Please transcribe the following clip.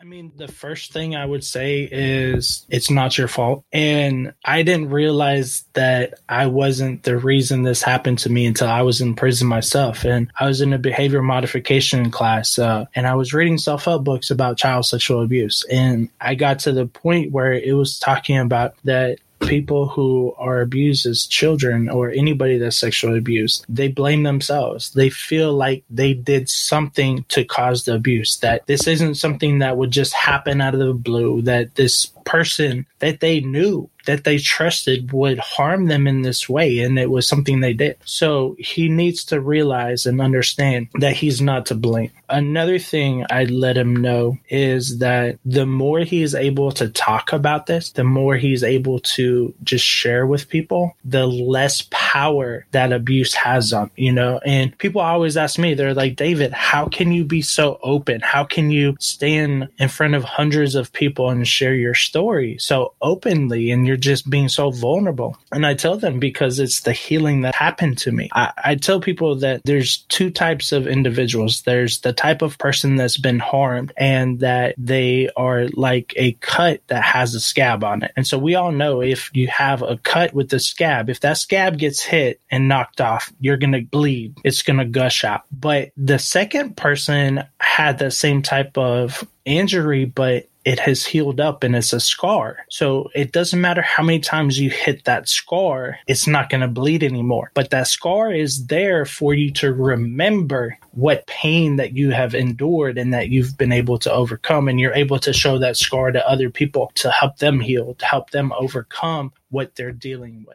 I mean, the first thing I would say is it's not your fault. And I didn't realize that I wasn't the reason this happened to me until I was in prison myself. And I was in a behavior modification class uh, and I was reading self help books about child sexual abuse. And I got to the point where it was talking about that people who are abused as children or anybody that's sexually abused, they blame themselves. They feel like they did something to cause the abuse, that this isn't something that would just happen out of the blue, that this person that they knew that they trusted would harm them in this way and it was something they did. So he needs to realize and understand that he's not to blame. Another thing i'd let him know is that the more he is able to talk about this the more he's able to just share with people the less power that abuse has on you know? And people always ask me they're like david how can you be so open? How can you stand in front of hundreds of people and share your story so openly and you're just being so vulnerable. And I tell them because it's the healing that happened to me. I, I tell people that there's two types of individuals. There's the type of person that's been harmed and that they are like a cut that has a scab on it. And so we all know if you have a cut with the scab, if that scab gets hit and knocked off, you're going to bleed. It's going to gush out. But the second person had the same type of injury, but it has healed up and it's a scar. So it doesn't matter how many times you hit that scar, it's not going to bleed anymore. But that scar is there for you to remember what pain that you have endured and that you've been able to overcome. And you're able to show that scar to other people to help them heal, to help them overcome what they're dealing with.